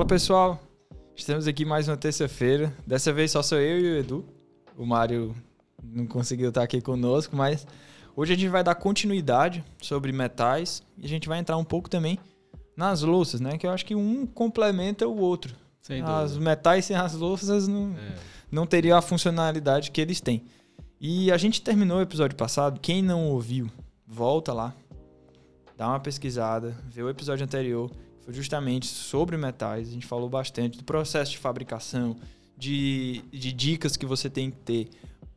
Fala pessoal, estamos aqui mais uma terça-feira. Dessa vez só sou eu e o Edu. O Mário não conseguiu estar aqui conosco, mas hoje a gente vai dar continuidade sobre metais e a gente vai entrar um pouco também nas louças, né? Que eu acho que um complementa o outro. Sem as metais sem as louças não, É. não teriam a funcionalidade que eles têm. E a gente terminou o episódio passado. Quem não ouviu, volta lá, dá uma pesquisada, vê o episódio anterior. Foi justamente sobre metais. A gente falou bastante do processo de fabricação, de, de dicas que você tem que ter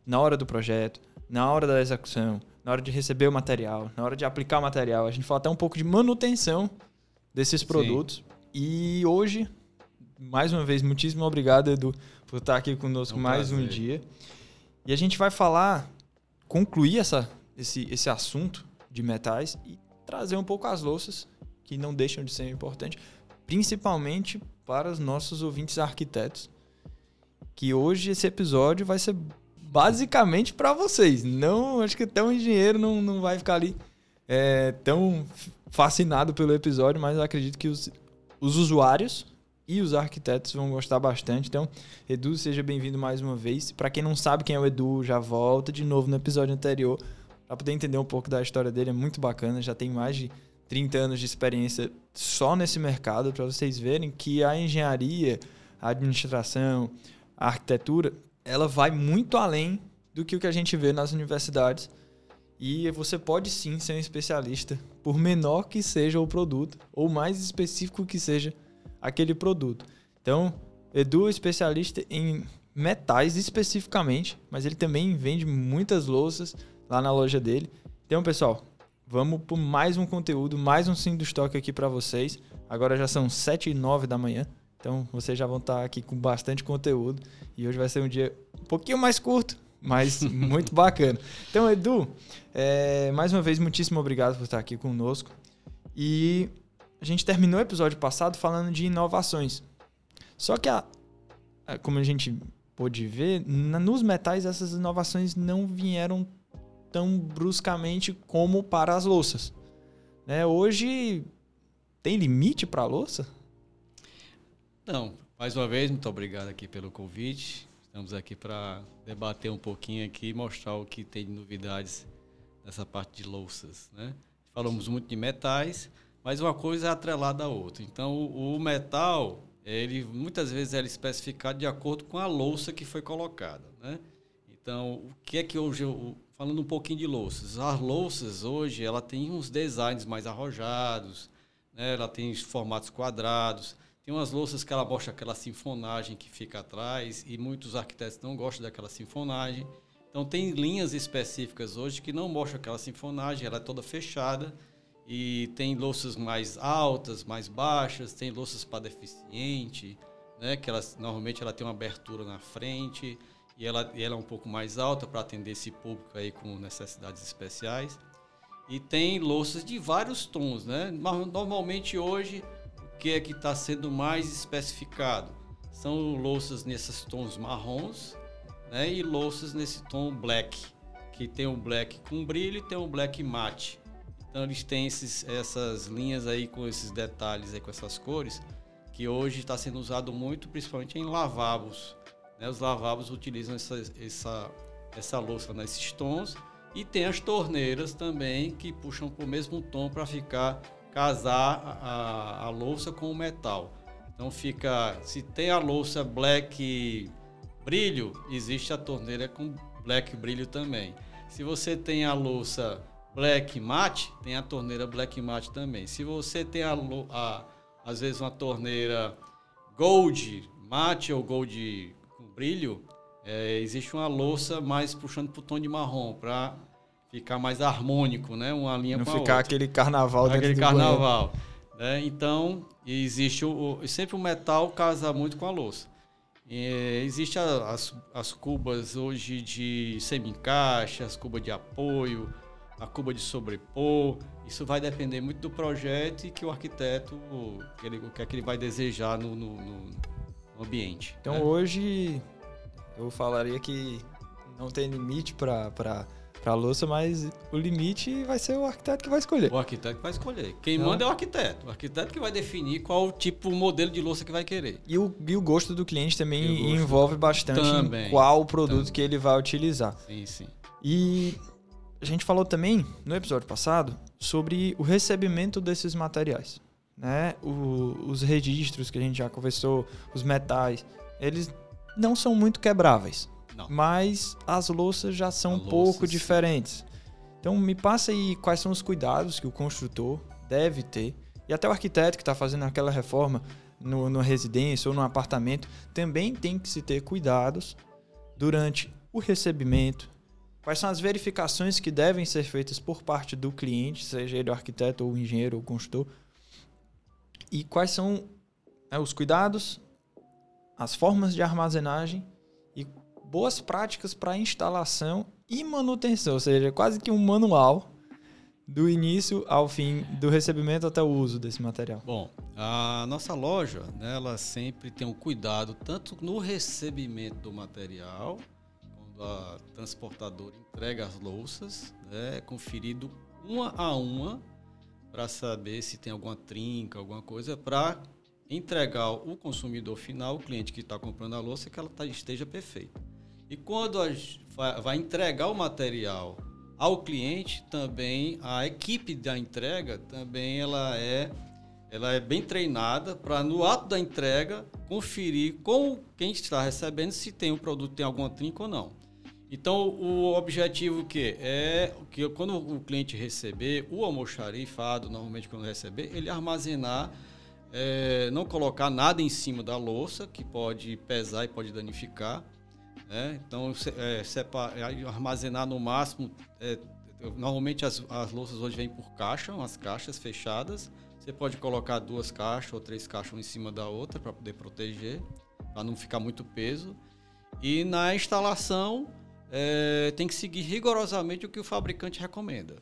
na hora do projeto, na hora da execução, na hora de receber o material, na hora de aplicar o material. A gente falou até um pouco de manutenção desses produtos. E hoje, mais uma vez, muitíssimo obrigado, Edu, por estar aqui conosco É um mais um prazer. dia. E a gente vai falar, concluir essa, esse, esse assunto de metais e trazer um pouco as louças, que não deixam de ser importantes, principalmente para os nossos ouvintes arquitetos. Que hoje esse episódio vai ser basicamente para vocês. Não, acho que até um engenheiro não, não vai ficar ali é, tão fascinado pelo episódio, mas acredito que os, os usuários e os arquitetos vão gostar bastante. Então, Edu, seja bem-vindo mais uma vez. Para quem não sabe quem é o Edu, já volta de novo no episódio anterior para poder entender um pouco da história dele. É muito bacana, já tem mais de 30 anos de experiência só nesse mercado para vocês verem que a engenharia, a administração, a arquitetura, ela vai muito além do que o que a gente vê nas universidades. E você pode sim ser um especialista, por menor que seja o produto, ou mais específico que seja aquele produto. Então, Edu é especialista em metais especificamente, mas ele também vende muitas louças lá na loja dele. Então, pessoal, vamos por mais um conteúdo, mais um sim do estoque aqui para vocês. Agora já são 7 e 9 da manhã, então vocês já vão estar aqui com bastante conteúdo. E hoje vai ser um dia um pouquinho mais curto, mas muito bacana. Então, Edu, é, mais uma vez, muitíssimo obrigado por estar aqui conosco. E a gente terminou o episódio passado falando de inovações. Só que, a, a- como a gente pôde ver, na- nos metais essas inovações não vieram tão bruscamente como para as louças. Né? Hoje, tem limite para a louça? Não, mais uma vez, muito obrigado aqui pelo convite. Estamos aqui para debater um pouquinho aqui e mostrar o que tem de novidades nessa parte de louças, né? Falamos muito de metais, mas uma coisa é atrelada à outra. Então, o, metal, ele muitas vezes é especificado de acordo com a louça que foi colocada, né? Então, o que é que hoje, falando um pouquinho de louças, as louças hoje, ela tem uns designs mais arrojados, né? Ela tem formatos quadrados, tem umas louças que ela mostra aquela sinfonagem que fica atrás e muitos arquitetos não gostam daquela sinfonagem. Então tem linhas específicas hoje que não mostram aquela sinfonagem, ela é toda fechada e tem louças mais altas, mais baixas, tem louças para deficiente, né, que elas normalmente ela tem uma abertura na frente e ela, e ela é um pouco mais alta para atender esse público aí com necessidades especiais. E tem louças de vários tons, né? Mas normalmente hoje o que é que está sendo mais especificado? São louças nesses tons marrons, né? E louças nesse tom black, que tem o black com brilho e tem o black mate. Então eles têm esses, essas linhas aí com esses detalhes aí com essas cores, que hoje está sendo usado muito, principalmente em lavabos. Né? Os lavabos utilizam essa, essa, essa louça nesses tons e tem as torneiras também que puxam para o mesmo tom para ficar casar a, a, louça com o metal. Então fica, se tem a louça black brilho, existe a torneira com black brilho também. Se você tem a louça black matte, tem a torneira black matte também. Se você tem a, a às vezes uma torneira gold matte ou gold brilho, é, existe uma louça mais puxando para o tom de marrom para ficar mais harmônico, né? Uma linha Não com a ficar outra. aquele carnaval dentro Aquele carnaval. né? Então, existe o, o- sempre o metal casa muito com a louça. E, existe a- as, as cubas hoje de semi-encaixe, as cubas de apoio, a cuba de sobrepor. Isso vai depender muito do projeto e que o arquiteto, ele- o que é que ele vai desejar no- no- no ambiente. Então né? hoje eu falaria que não tem limite para para louça, mas o limite vai ser o arquiteto que vai escolher. O arquiteto que vai escolher. Quem Então- manda é o arquiteto. O arquiteto que vai definir qual tipo, modelo de louça que vai querer. E o, e o gosto do cliente também envolve bastante Também. qual produto que ele vai utilizar. Sim, sim. E a gente falou também no episódio passado sobre o recebimento desses materiais, né? O- os registros que a gente já conversou, os metais, eles não são muito quebráveis, Não. mas as louças já são A um louça, pouco sim. diferentes. Então me passa aí quais são os cuidados que o construtor deve ter e até o arquiteto que está fazendo aquela reforma no, no residência ou no apartamento também tem que se ter cuidados durante o recebimento, Quais são as verificações que devem ser feitas por parte do cliente, seja ele o arquiteto ou o engenheiro ou o construtor? E quais são né, os cuidados, as formas de armazenagem e boas práticas para instalação e manutenção, ou seja, quase que um manual do início ao fim, do recebimento até o uso desse material. Bom, a nossa loja, né, ela sempre tem um cuidado tanto no recebimento do material, quando a transportadora entrega as louças, né, é conferido uma a uma para saber se tem alguma trinca, alguma coisa, para entregar o consumidor final, o cliente que está comprando a louça, que ela tá- esteja perfeita. E quando a vai entregar o material ao cliente, também a equipe da entrega também ela é ela é bem treinada para no ato da entrega conferir com quem está recebendo se tem o produto tem alguma trinca ou não. Então o objetivo que é que quando o cliente receber o almoxarifado, normalmente quando receber, ele armazenar é, não colocar nada em cima da louça que pode pesar e pode danificar. né? Então, é, separ- é, armazenar no máximo. é, normalmente as, as louças hoje vêm por caixa, umas caixas fechadas. Você pode colocar duas caixas ou três caixas uma em cima da outra para poder proteger, para não ficar muito peso. E na instalação é, tem que seguir rigorosamente o que o fabricante recomenda.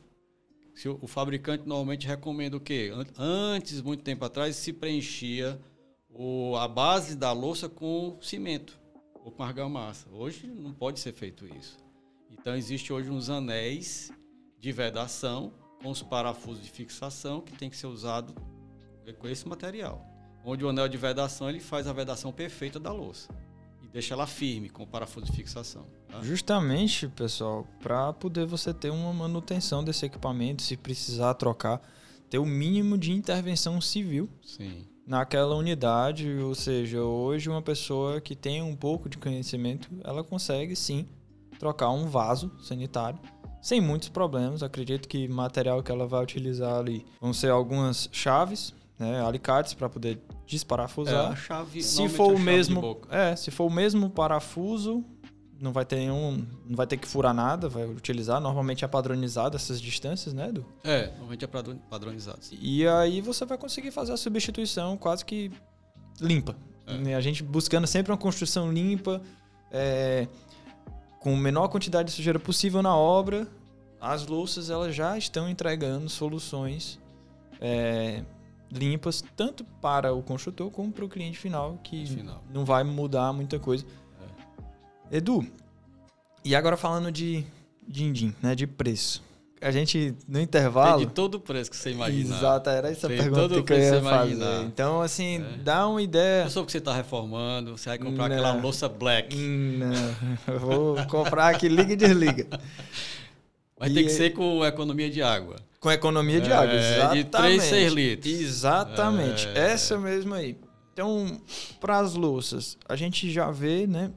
Se o, o fabricante normalmente recomenda o quê? An- Antes, muito tempo atrás, se preenchia o- a base da louça com cimento ou com argamassa. Hoje não pode ser feito isso. Então existe hoje uns anéis de vedação com os parafusos de fixação que tem que ser usado com esse material. Onde o anel de vedação ele faz a vedação perfeita da louça deixa ela firme com o parafuso de fixação. tá? Justamente, pessoal, para poder você ter uma manutenção desse equipamento, se precisar trocar, ter o mínimo de intervenção civil Sim. naquela unidade, ou seja, hoje uma pessoa que tem um pouco de conhecimento, ela consegue sim trocar um vaso sanitário sem muitos problemas. Acredito que material que ela vai utilizar ali vão ser algumas chaves, né, alicates para poder É, desparafusar. a chave, se for a o mesmo, é, se for o mesmo parafuso, não vai ter nenhum, não vai ter que furar nada, vai utilizar. Normalmente é padronizado essas distâncias, né, Edu? É, normalmente é padron- padronizado. sim. E aí você vai conseguir fazer a substituição quase que limpa. É. Né? A gente buscando sempre uma construção limpa, é, com a menor quantidade de sujeira possível na obra. As louças elas já estão entregando soluções é, limpas, tanto para o construtor como para o cliente final, que Final. não vai mudar muita coisa. Edu, e agora falando de din-din, né, de preço. A gente, no intervalo... Tem de todo o preço que você imaginar. Exato, era essa Tem pergunta que eu ia fazer. imaginar. Então, assim, É. dá uma ideia. Eu soube que você está reformando, você vai comprar Não. aquela louça black. Não, eu vou comprar aqui, liga e desliga. Vai E ter que ser com economia de água. Com economia de É, água, de exatamente. três, seis litros. Exatamente, É. essa mesmo aí. Então, para as louças, a gente já vê, né,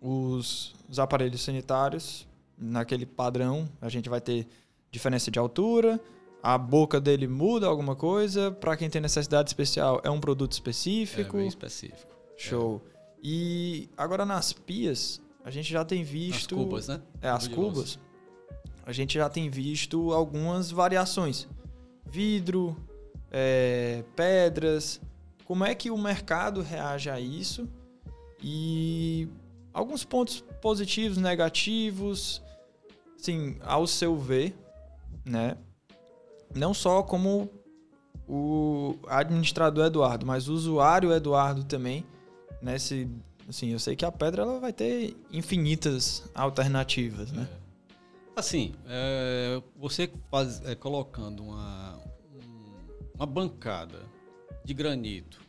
os, os aparelhos sanitários naquele padrão. A gente vai ter diferença de altura, a boca dele muda alguma coisa. Para quem tem necessidade especial, é um produto É específico. bem específico. Show. E agora nas pias, a gente já tem As visto. cubas, né? É, as de cubas. A gente já tem visto algumas variações. Vidro, é, pedras. Como é que o mercado reage a isso? E alguns pontos positivos, negativos, assim, ao seu ver, né? Não só como o administrador Eduardo, mas o usuário Eduardo também, né? Se, assim, eu sei que a pedra ela vai ter infinitas alternativas, né? Assim, é, você faz, é, colocando uma, uma bancada de granito,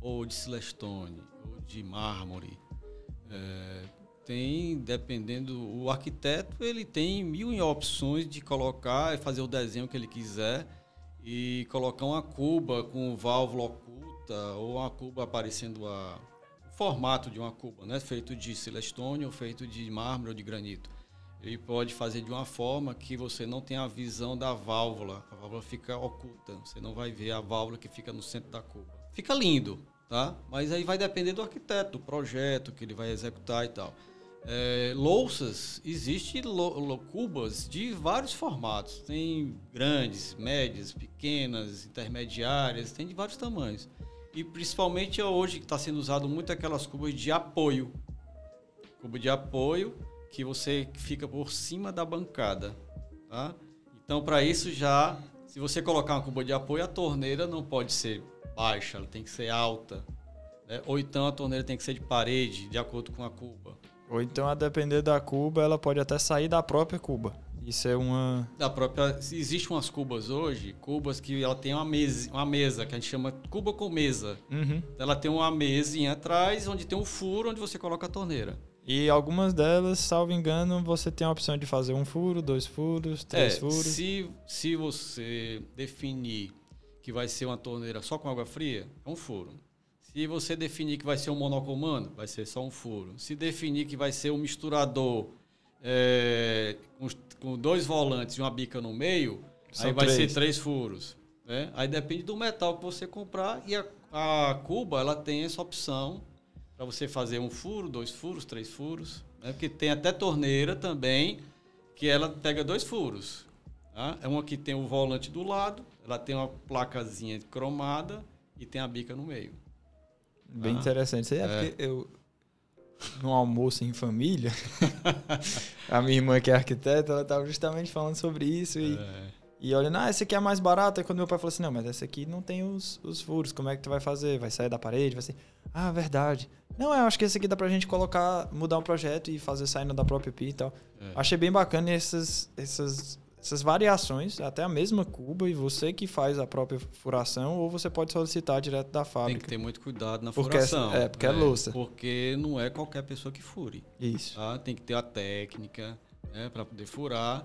ou de silestone, ou de mármore, é, tem, dependendo, o arquiteto ele tem mil opções de colocar e fazer o desenho que ele quiser e colocar uma cuba com válvula oculta ou uma cuba aparecendo a, o formato de uma cuba, né? feito de silestone ou feito de mármore ou de granito. Ele pode fazer de uma forma que você não tenha a visão da válvula, a válvula fica oculta, você não vai ver a válvula que fica no centro da cuba. Fica lindo, tá? Mas aí vai depender do arquiteto, do projeto que ele vai executar e tal. É, louças, existem cubas de vários formatos. Tem grandes, médias, pequenas, intermediárias, tem de vários tamanhos. E principalmente hoje que está sendo usado muito aquelas cubas de apoio. Cuba de apoio que você fica por cima da bancada. Tá? Então, para isso já, se você colocar uma cuba de apoio, a torneira não pode ser baixa, ela tem que ser alta. Né? Ou então a torneira tem que ser de parede, de acordo com a cuba. Ou então, a depender da cuba, ela pode até sair da própria cuba. Isso é uma. Da própria. Existem umas cubas hoje, cubas que ela tem uma mesa, uma mesa que a gente chama cuba com mesa. Uhum. Ela tem uma mesinha atrás, onde tem um furo onde você coloca a torneira. E algumas delas, salvo engano, você tem a opção de fazer um furo, dois furos, três é, furos. Se, se você definir que vai ser uma torneira só com água fria, é um furo. Se você definir que vai ser um monocomando, vai ser só um furo. Se definir que vai ser um misturador é, com, com, dois volantes e uma bica no meio, São aí vai três. ser três furos. Né? Aí depende do metal que você comprar e a, a Cuba ela tem essa opção para você fazer um furo, dois furos, três furos. Né? Porque tem até torneira também, que ela pega dois furos. Tá? É uma que tem o volante do lado, ela tem uma placazinha cromada e tem a bica no meio. Bem ah, interessante. Isso aí é, é porque eu, no almoço em família, a minha irmã que é arquiteta, ela estava justamente falando sobre isso e... É e olhando, ah, essa aqui é mais barata. E quando meu pai falou assim, não, mas essa aqui não tem os, os furos, como é que tu vai fazer? Vai sair da parede? Vai ser. Ah, verdade. Não, eu acho que esse aqui dá pra gente colocar, mudar o projeto e fazer saindo da própria pia e tal. É. Achei bem bacana essas, essas, essas variações, até a mesma cuba, e você que faz a própria furação, ou você pode solicitar direto da fábrica. Tem que ter muito cuidado na porque furação. É, porque é, é louça. Porque não é qualquer pessoa que fure. Isso. Tá? Tem que ter a técnica né, para poder furar.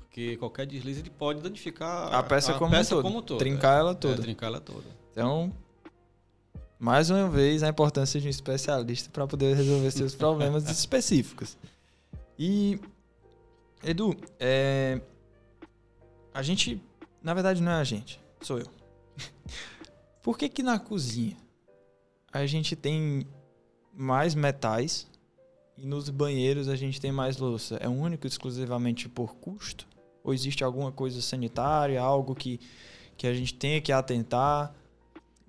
Porque qualquer deslize ele pode danificar a peça, a como, peça um como Trincar ela toda. É, trincar ela toda. Então, mais uma vez, a importância de um especialista para poder resolver seus problemas específicos. E, Edu, é, a gente, na verdade, não é a gente, sou eu. Por que que na cozinha a gente tem mais metais e nos banheiros a gente tem mais louça. É único exclusivamente por custo? Ou existe alguma coisa sanitária, algo que, que a gente tenha que atentar?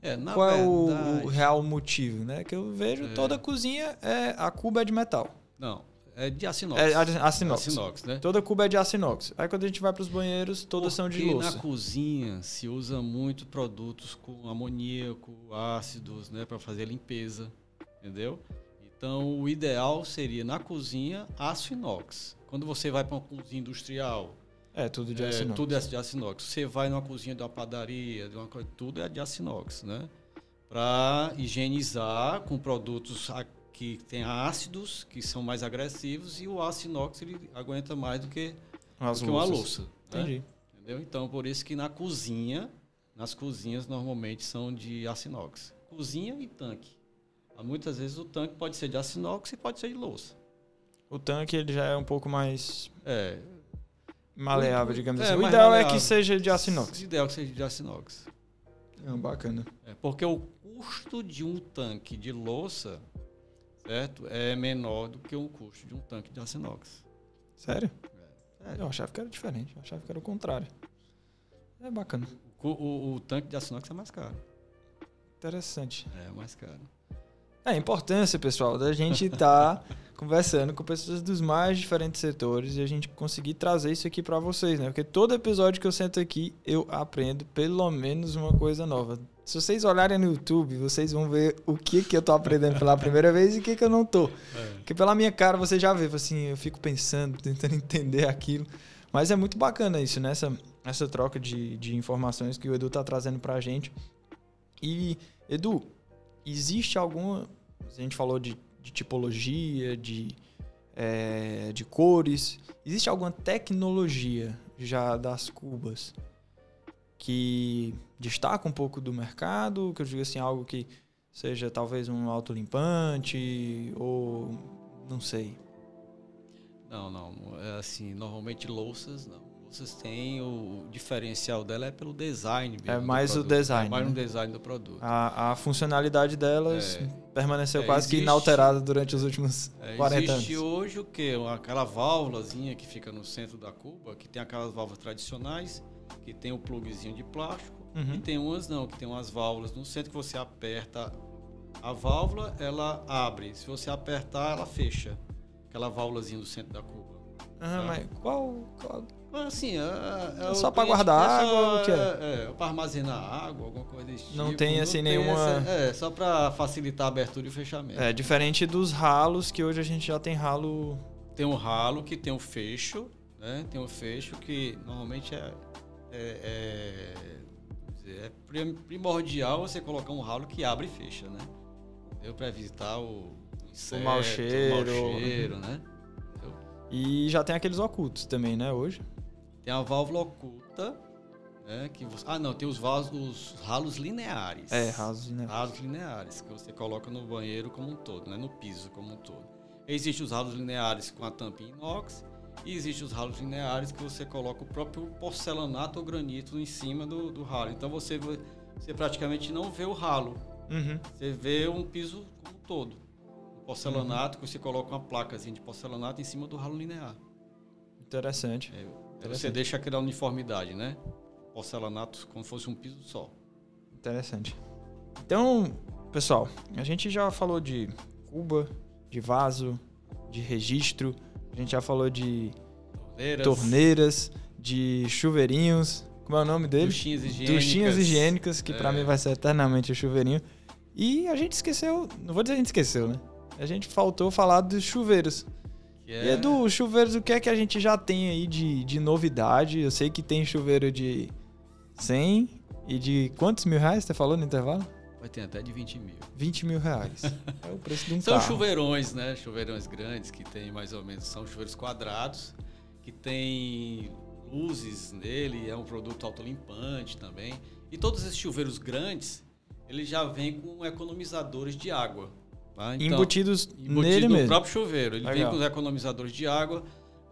É, Qual verdade... é o, real motivo, né? Que eu vejo é. toda cozinha é a cuba é de metal. Não, é de aço inox. É aço inox. inox né? Toda cuba é de aço inox. Aí quando a gente vai para os banheiros, todas Porque são de louça. na cozinha se usa muito produtos com amoníaco, ácidos, né, para fazer limpeza, entendeu? Então, o ideal seria na cozinha aço inox. Quando você vai para uma cozinha industrial, é tudo de aço é, inox. Tudo é de aço inox. Você vai numa cozinha de uma padaria, de uma coisa, tudo é de aço inox, né? Para higienizar com produtos que têm ácidos, que são mais agressivos, e o aço inox ele aguenta mais do que, do que uma louça. Né? Entendi. Né? Entendeu? Então, por isso que na cozinha, nas cozinhas normalmente são de aço inox. Cozinha e tanque. Muitas vezes o tanque pode ser de aço inox e pode ser de louça. O tanque ele já é um pouco mais é, maleável, digamos é, assim. O ideal maleável. é que seja de aço inox. O ideal é que seja de aço inox. É, bacana. É, porque o custo de um tanque de louça, certo, é menor do que o custo de um tanque de aço inox. Sério? É. Eu achava que era diferente. Eu achava que era o contrário. É bacana. O, o, o tanque de aço inox é mais caro. Interessante. É mais caro. É a importância, pessoal, da gente estar tá conversando com pessoas dos mais diferentes setores e a gente conseguir trazer isso aqui para vocês, né? Porque todo episódio que eu sento aqui, eu aprendo pelo menos uma coisa nova. Se vocês olharem no YouTube, vocês vão ver o que, que eu tô aprendendo pela primeira vez e o que, que eu não tô. É. Porque pela minha cara você já vê, assim, eu fico pensando, tentando entender aquilo. Mas é muito bacana isso, né? Essa, essa troca de, de informações que o Edu tá trazendo pra gente. E, Edu, existe alguma. A gente falou de, de tipologia, de, é, de cores. Existe alguma tecnologia já das cubas que destaca um pouco do mercado? Que eu digo assim, algo que seja talvez um autolimpante ou não sei. Não, não. É assim, normalmente louças não. Louças tem o, diferencial dela é pelo design. é mais o design. É mais né? um design do produto. A, a funcionalidade delas é, permaneceu é, quase existe, que inalterada durante os últimos é, 40 existe anos. Existe hoje o quê? Aquela válvulazinha que fica no centro da cuba, que tem aquelas válvulas tradicionais, que tem o plugzinho de plástico, uhum. e tem umas não, que tem umas válvulas no centro que você aperta a válvula, ela abre. Se você apertar, ela fecha aquela válvulazinha do centro da cuba. Ah, mas qual, qual... Assim, é, é, é só para guardar é água? o que é? É, é para armazenar água, alguma coisa desse Não tipo. tem assim não nenhuma. Tem essa, é, só para facilitar a abertura e o fechamento. É, diferente dos ralos, que hoje a gente já tem ralo. Tem um ralo que tem um fecho, né? Tem um fecho que normalmente é. É, é, é primordial você colocar um ralo que abre e fecha, né? Deu para evitar o inseto, o mau cheiro, o mau cheiro né? E já tem aqueles ocultos também, né, hoje? Tem a válvula oculta, né, que você, ah, não, tem os, vasos, os ralos lineares. É, ralos lineares. Ralos lineares, que você coloca no banheiro como um todo, né, no piso como um todo. Existem os ralos lineares com a tampa inox e existem os ralos lineares que você coloca o próprio porcelanato ou granito em cima do, do ralo. Então você, você praticamente não vê o ralo. Uhum. Você vê um piso como um todo porcelanato, uhum. que você coloca uma placazinha de porcelanato em cima do ralo linear. Interessante. É, Interessante. Você deixa aquela uniformidade, né? Porcelanato como se fosse um piso só. Interessante. Então, pessoal, a gente já falou de cuba, de vaso, de registro, a gente já falou de torneiras, torneiras de chuveirinhos. Como é o nome dele? Duchinhas higiênicas. Duchinhas higiênicas, que é. para mim vai ser eternamente o chuveirinho. E a gente esqueceu, não vou dizer a gente esqueceu, né? a gente faltou falar dos chuveiros. Yeah. E do chuveiros, o que é que a gente já tem aí de, de novidade? Eu sei que tem chuveiro de 100 e de quantos mil reais você falou no intervalo? Vai ter até de 20 mil. 20 mil reais. é o preço de um São carro. chuveirões, né? Chuveirões grandes que tem mais ou menos, são chuveiros quadrados, que tem luzes nele, é um produto autolimpante também. E todos esses chuveiros grandes, eles já vêm com economizadores de água. Tá? Então, embutidos embutido nele no mesmo. próprio chuveiro. Ele Legal. vem com os economizadores de água.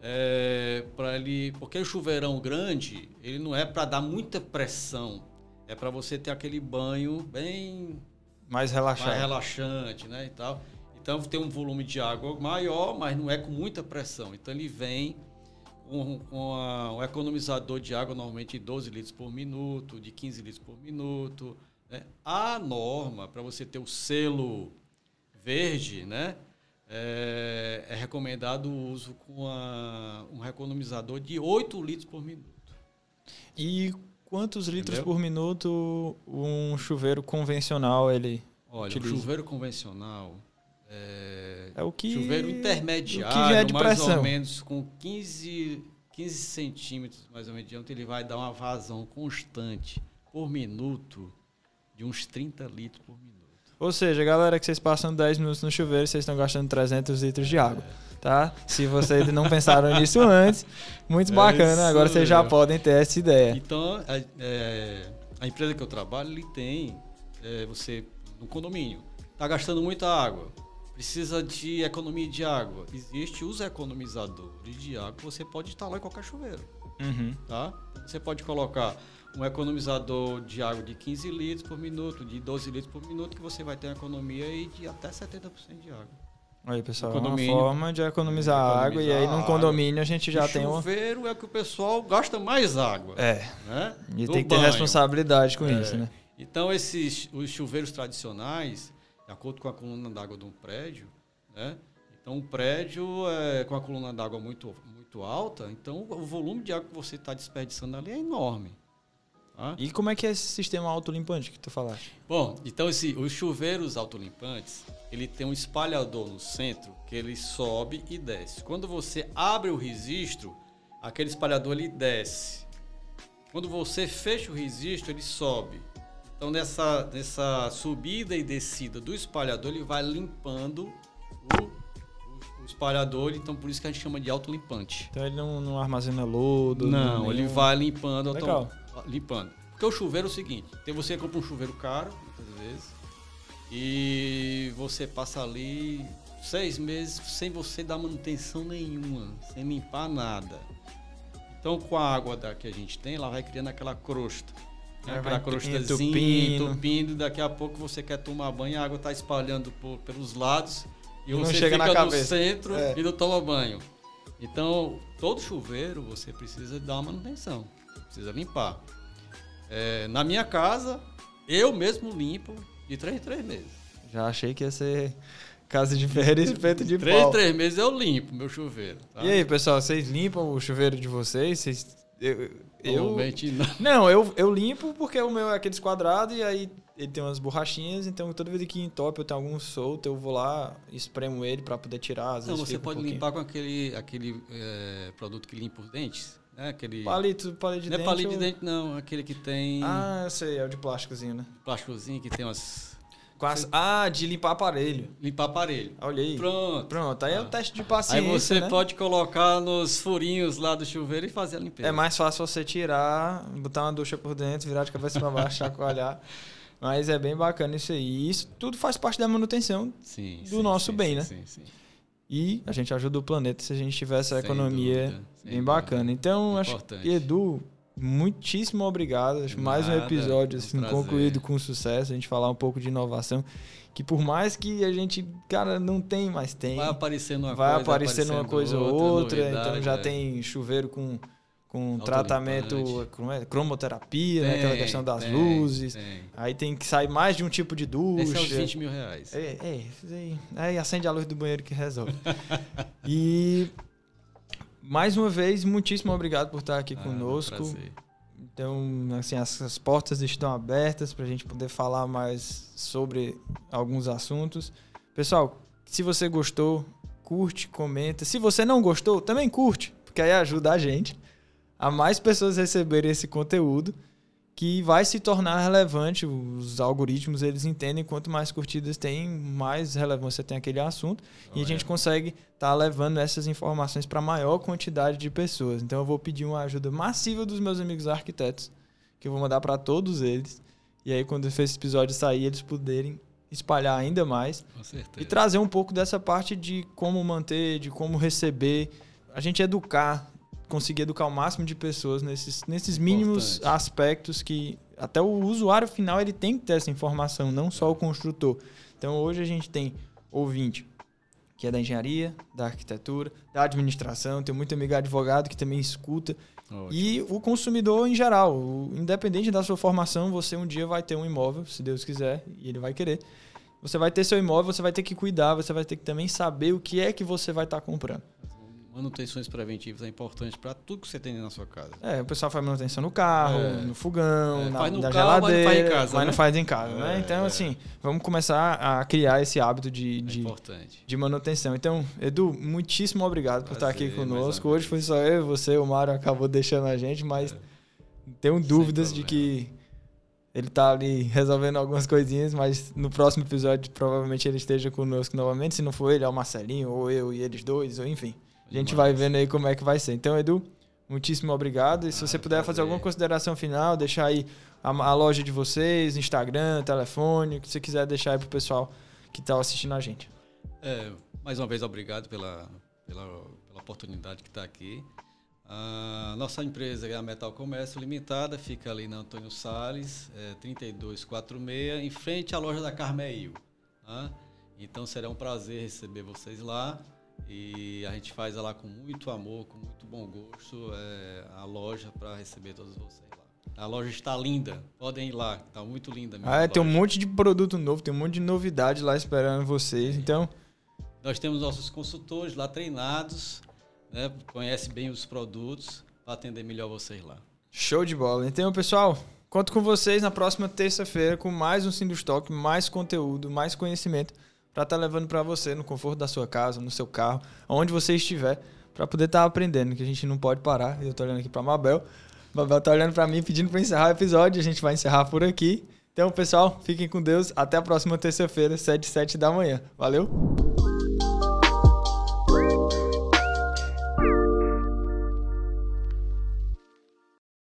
É, para ele, porque o chuveirão grande, ele não é para dar muita pressão, é para você ter aquele banho bem mais relaxante, mais relaxante, né, e tal. Então tem um volume de água maior, mas não é com muita pressão. Então ele vem com, com a, um economizador de água normalmente de 12 litros por minuto, de 15 litros por minuto. Né? A norma para você ter o selo verde, né? É, é recomendado o uso com a, um economizador de 8 litros por minuto. E quantos litros Entendeu? por minuto um chuveiro convencional ele Olha, utiliza? o chuveiro convencional é, é o que chuveiro intermediário, que mais pressão. ou menos com 15, 15 centímetros mais ou menos de diâmetro, ele vai dar uma vazão constante por minuto de uns 30 litros por minuto. Ou seja, galera, que vocês passam 10 minutos no chuveiro, vocês estão gastando 300 litros de água, tá? Se vocês não pensaram nisso antes, muito é bacana. Agora vocês já podem ter essa ideia. Então, a, é, a empresa que eu trabalho, ele tem é, você no condomínio, está gastando muita água, precisa de economia de água. Existem os economizadores de água você pode instalar em qualquer chuveiro, uhum. tá? Você pode colocar um economizador de água de 15 litros por minuto, de 12 litros por minuto, que você vai ter uma economia aí de até 70% de água. Aí, pessoal, é uma forma de economizar, economizar água e aí num condomínio a gente já tem um... chuveiro é que o pessoal gasta mais água. É. Né? E Do tem que ter responsabilidade com é. isso, né? Então, esses os chuveiros tradicionais, de acordo com a coluna d'água de um prédio, né? Então, um prédio é, com a coluna d'água muito, muito alta, então o volume de água que você está desperdiçando ali é enorme. E como é que é esse sistema autolimpante que tu falaste? Bom, então esse, os chuveiros autolimpantes, ele tem um espalhador no centro que ele sobe e desce. Quando você abre o registro, aquele espalhador ele desce. Quando você fecha o registro, ele sobe. Então nessa, nessa subida e descida do espalhador, ele vai limpando o, o, espalhador, então por isso que a gente chama de autolimpante. Então ele não, não armazena lodo? Não, nenhum- ele vai limpando, Legal. autom- limpando. Porque o chuveiro é o seguinte, tem você compra um chuveiro caro, muitas vezes, e você passa ali seis meses sem você dar manutenção nenhuma, sem limpar nada. Então com a água da que a gente tem, ela vai criando aquela crosta. né? Aquela crostazinha, entupindo. entupindo, e daqui a pouco você quer tomar banho, a água está espalhando por- pelos lados e Não você chega na fica no cabeça. centro É. e não toma banho. Então, todo chuveiro você precisa dar uma manutenção, precisa limpar. É, na minha casa, eu mesmo limpo de 3 em 3 meses. Já achei que ia ser casa de ferreiro e espeto de 3 em pau. 3 meses eu limpo meu chuveiro. Tá? E aí, pessoal, vocês limpam o chuveiro de vocês? Vocês... Eu... eu- não. Não, eu, eu limpo porque o meu é aqueles quadrados e aí ele tem umas borrachinhas, então toda vez que entope eu tenho algum solto, eu vou lá, espremo ele pra poder tirar. Às Não, você um pode pouquinho. limpar com aquele, aquele é, produto que limpa os dentes. Né? Aquele, Palito, palito de não é dente. palito de eu- dente, não. Aquele que tem Ah, eu sei, é o de plásticozinho, né? plásticozinho que tem umas. As- Ah, de limpar aparelho. Limpar aparelho. Olha aí. Pronto. Pronto, aí é o Ah. teste de Aí paciência, você né? pode colocar nos furinhos lá do chuveiro e fazer a limpeza. É mais fácil você tirar, botar uma ducha por dentro, virar de cabeça pra baixo, chacoalhar. Mas é bem bacana isso aí. Isso tudo faz parte da manutenção. sim, do sim, nosso sim, bem, né? Sim, sim. E a gente ajuda o planeta se a gente tiver essa Sem economia dúvida, bem bacana. Então, acho Importante. que, Edu, muitíssimo obrigado. Acho mais um episódio um assim, prazer. concluído com sucesso. A gente falar um pouco de inovação. Que por mais que a gente, cara, não tem, mas tem. Vai aparecendo uma vai coisa, aparecendo uma coisa ou outra. então novidade, já é. tem chuveiro com, com tratamento, como é? cromoterapia, né? aquela Tem, questão das tem, luzes. tem. Aí tem que sair mais de um tipo de ducha. Esse é os 20 mil reais. É, é, isso aí. Acende a luz do banheiro que resolve. e mais uma vez, muitíssimo obrigado por estar aqui Ah, conosco. prazer. Então, assim, as, as portas estão abertas para a gente poder falar mais sobre alguns assuntos. Pessoal, se você gostou, curte, comenta. Se você não gostou, também curte, porque aí ajuda a gente a mais pessoas receberem esse conteúdo que vai se tornar relevante. Os algoritmos, eles entendem quanto mais curtidas tem, mais relevância tem aquele assunto. E a gente consegue estar levando essas informações para a maior quantidade de pessoas. Então eu vou pedir uma ajuda massiva dos meus amigos arquitetos, que eu vou mandar para todos eles. E aí, quando esse episódio sair, eles poderem espalhar ainda mais Com certeza. e trazer um pouco dessa parte de como manter, de como receber, a gente educar, conseguir educar o máximo de pessoas nesses, nesses mínimos Importante. aspectos que até o usuário final ele tem que ter essa informação, não só o construtor. Então hoje a gente tem ouvinte que é da engenharia, da arquitetura, da administração, tem muito amigo advogado que também escuta Ótimo. e o consumidor em geral, o- independente da sua formação, você um dia vai ter um imóvel, se Deus quiser, e ele vai querer. Você vai ter seu imóvel, você vai ter que cuidar, você vai ter que também saber o que é que você vai estar comprando. Manutenções preventivas é importante para tudo que você tem na sua casa. É, o pessoal faz manutenção no carro, É. no fogão, É, na, faz no na carro, mas não faz em geladeira, casa, mas não né? faz em casa, É, né? Então, é. assim, vamos começar a criar esse hábito de, É de, de manutenção. Então, Edu, muitíssimo obrigado por estar aqui Prazer, conosco. Hoje foi só eu e você, o Mário acabou deixando a gente, mas É. tenho dúvidas de que ele tá ali resolvendo algumas coisinhas, mas no próximo episódio provavelmente ele esteja conosco novamente. Se não for ele, é o Marcelinho, ou eu e eles dois, ou enfim. A gente vai vendo aí como é que vai ser. Então, Edu, muitíssimo obrigado. E se Ah, você puder fazer alguma consideração final, deixar aí a, a loja de vocês, Instagram, telefone, o que você quiser deixar aí pro pessoal que tá assistindo a gente. É, mais uma vez, obrigado pela, pela, pela oportunidade que está aqui. A nossa empresa é a Metal Comércio Limitada, fica ali na Antônio Salles, é, 3246, em frente à loja da Carmeil. Tá? Então será um prazer receber vocês lá. E a gente faz lá com muito amor, com muito bom gosto, é, a loja para receber todos vocês lá. A loja está linda, podem ir lá, está muito linda mesmo. Ah, a tem um monte de produto novo, tem um monte de novidade lá esperando vocês. Então, Nós temos nossos consultores lá treinados, né, conhecem bem os produtos para atender melhor vocês lá. show de bola. Então, pessoal, conto com vocês na próxima terça-feira com mais um Sindustock, mais conteúdo, mais conhecimento para estar tá levando para você no conforto da sua casa, no seu carro, onde você estiver, para poder estar tá aprendendo, que a gente não pode parar. Eu estou olhando aqui para Mabel. Mabel está olhando para mim pedindo para encerrar o episódio, a gente vai encerrar por aqui. Então, pessoal, fiquem com Deus. Até a próxima terça-feira, 7 7 da manhã. Valeu!